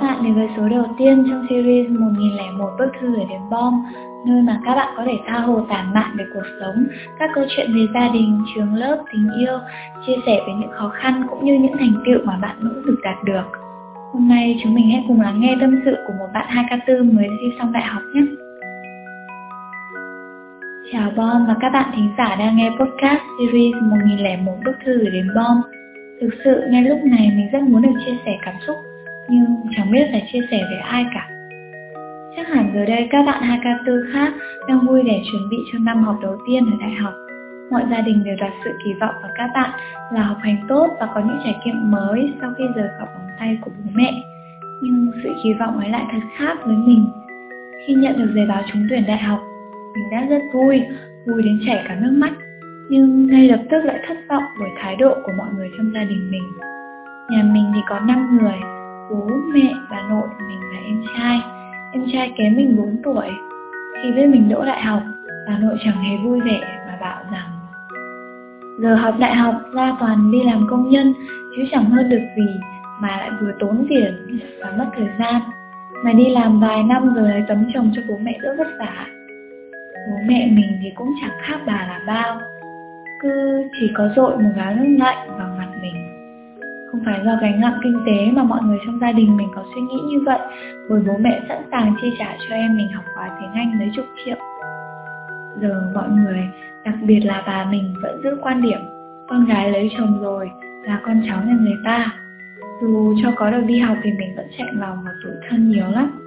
các bạn đến với số đầu tiên trong series 1001 bức thư gửi đến bom, nơi mà các bạn có thể tha hồ tản mạn về cuộc sống, các câu chuyện về gia đình, trường lớp, tình yêu, chia sẻ về những khó khăn cũng như những thành tựu mà bạn nỗ lực đạt được. Hôm nay chúng mình hãy cùng lắng nghe tâm sự của một bạn 2K4 mới thi xong đại học nhé. Chào Bom và các bạn thính giả đang nghe podcast series 1001 bức thư gửi đến Bom. Thực sự ngay lúc này mình rất muốn được chia sẻ cảm xúc nhưng chẳng biết phải chia sẻ với ai cả. Chắc hẳn giờ đây các bạn 2K4 khác đang vui để chuẩn bị cho năm học đầu tiên ở đại học. Mọi gia đình đều đặt sự kỳ vọng vào các bạn là học hành tốt và có những trải nghiệm mới sau khi rời khỏi vòng tay của bố mẹ. Nhưng sự kỳ vọng ấy lại thật khác với mình. Khi nhận được giấy báo trúng tuyển đại học, mình đã rất vui, vui đến chảy cả nước mắt. Nhưng ngay lập tức lại thất vọng bởi thái độ của mọi người trong gia đình mình. Nhà mình thì có 5 người, bố, mẹ, bà nội, mình là em trai. Em trai kém mình 4 tuổi. Khi biết mình đỗ đại học, bà nội chẳng hề vui vẻ mà bảo rằng Giờ học đại học ra toàn đi làm công nhân chứ chẳng hơn được gì mà lại vừa tốn tiền và mất thời gian. Mà đi làm vài năm rồi lấy tấm chồng cho bố mẹ đỡ vất vả. Bố mẹ mình thì cũng chẳng khác bà là bao. Cứ chỉ có dội một gáo nước lạnh vào mặt mình không phải do gánh nặng kinh tế mà mọi người trong gia đình mình có suy nghĩ như vậy bởi bố mẹ sẵn sàng chi trả cho em mình học khóa tiếng Anh mấy chục triệu. Giờ mọi người, đặc biệt là bà mình vẫn giữ quan điểm con gái lấy chồng rồi là con cháu nhà người ta. Dù cho có được đi học thì mình vẫn chạy lòng và tủi thân nhiều lắm.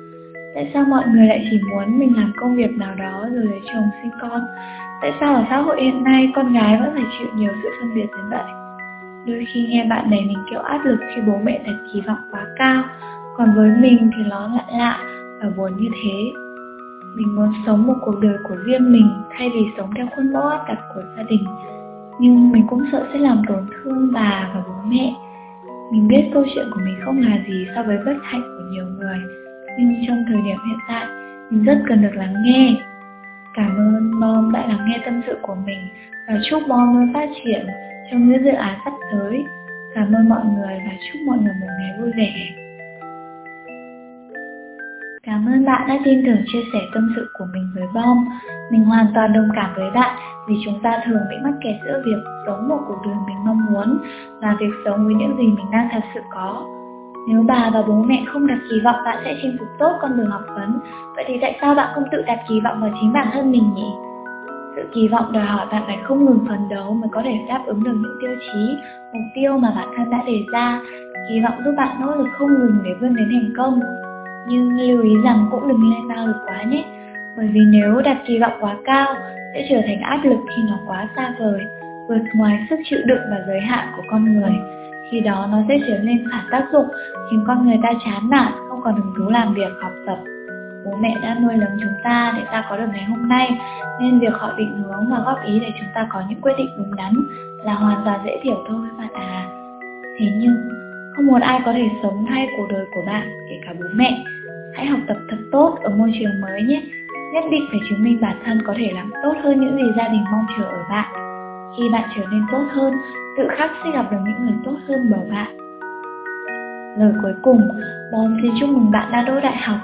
Tại sao mọi người lại chỉ muốn mình làm công việc nào đó rồi lấy chồng sinh con? Tại sao ở xã hội hiện nay con gái vẫn phải chịu nhiều sự phân biệt đến vậy? Đôi khi nghe bạn bè mình kêu áp lực khi bố mẹ đặt kỳ vọng quá cao Còn với mình thì nó lại lạ và buồn như thế. Mình muốn sống một cuộc đời của riêng mình thay vì sống theo khuôn mẫu áp đặt của gia đình. Nhưng mình cũng sợ sẽ làm tổn thương bà và bố mẹ. Mình biết câu chuyện của mình không là gì so với bất hạnh của nhiều người Nhưng trong thời điểm hiện tại, mình rất cần được lắng nghe. Cảm ơn mom đã lắng nghe tâm sự của mình và chúc mom luôn phát triển trong những dự án sắp tới. Cảm ơn mọi người và chúc mọi người một ngày vui vẻ. Cảm ơn bạn đã tin tưởng chia sẻ tâm sự của mình với Bom. Mình hoàn toàn đồng cảm với bạn vì chúng ta thường bị mắc kẹt giữa việc sống một cuộc đời mình mong muốn và việc sống với những gì mình đang thật sự có. Nếu bà và bố mẹ không đặt kỳ vọng bạn sẽ chinh phục tốt con đường học vấn, vậy thì tại sao bạn không tự đặt kỳ vọng vào chính bản thân mình nhỉ? Sự kỳ vọng đòi hỏi bạn phải không ngừng phấn đấu mới có thể đáp ứng được những tiêu chí, mục tiêu mà bản thân đã đề ra. Kỳ vọng giúp bạn nỗ lực không ngừng để vươn đến thành công. Nhưng lưu ý rằng cũng đừng lên cao được quá nhé, bởi vì nếu đặt kỳ vọng quá cao sẽ trở thành áp lực khi nó quá xa vời, vượt ngoài sức chịu đựng và giới hạn của con người. Khi đó nó sẽ trở nên phản tác dụng, khiến con người ta chán nản, không còn hứng thú làm việc, học tập bố mẹ đã nuôi lớn chúng ta để ta có được ngày hôm nay. Nên việc họ định hướng và góp ý để chúng ta có những quyết định đúng đắn là hoàn toàn dễ hiểu thôi, bạn à. Thế nhưng, không một ai có thể sống thay cuộc đời của bạn, kể cả bố mẹ. Hãy học tập thật tốt ở môi trường mới nhé. Nhất định phải chứng minh bản thân có thể làm tốt hơn những gì gia đình mong chờ ở bạn. Khi bạn trở nên tốt hơn, tự khắc sẽ gặp được những người tốt hơn bầu bạn. Lời cuối cùng bom xin chúc mừng bạn đã đỗ đại học.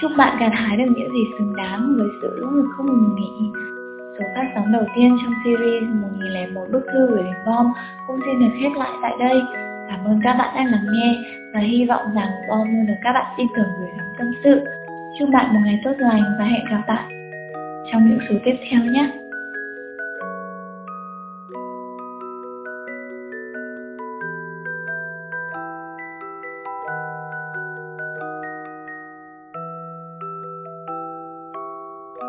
Chúc bạn gặt hái được những gì xứng đáng với sự nỗ lực không ngừng nghỉ. Số phát sóng đầu tiên trong series 1001 bức thư gửi đến Bom cũng xin được khép lại tại đây. Cảm ơn các bạn đã lắng nghe và hy vọng rằng Bom luôn được các bạn tin tưởng gửi gắm tâm sự. Chúc bạn một ngày tốt lành và hẹn gặp lại trong những số tiếp theo nhé.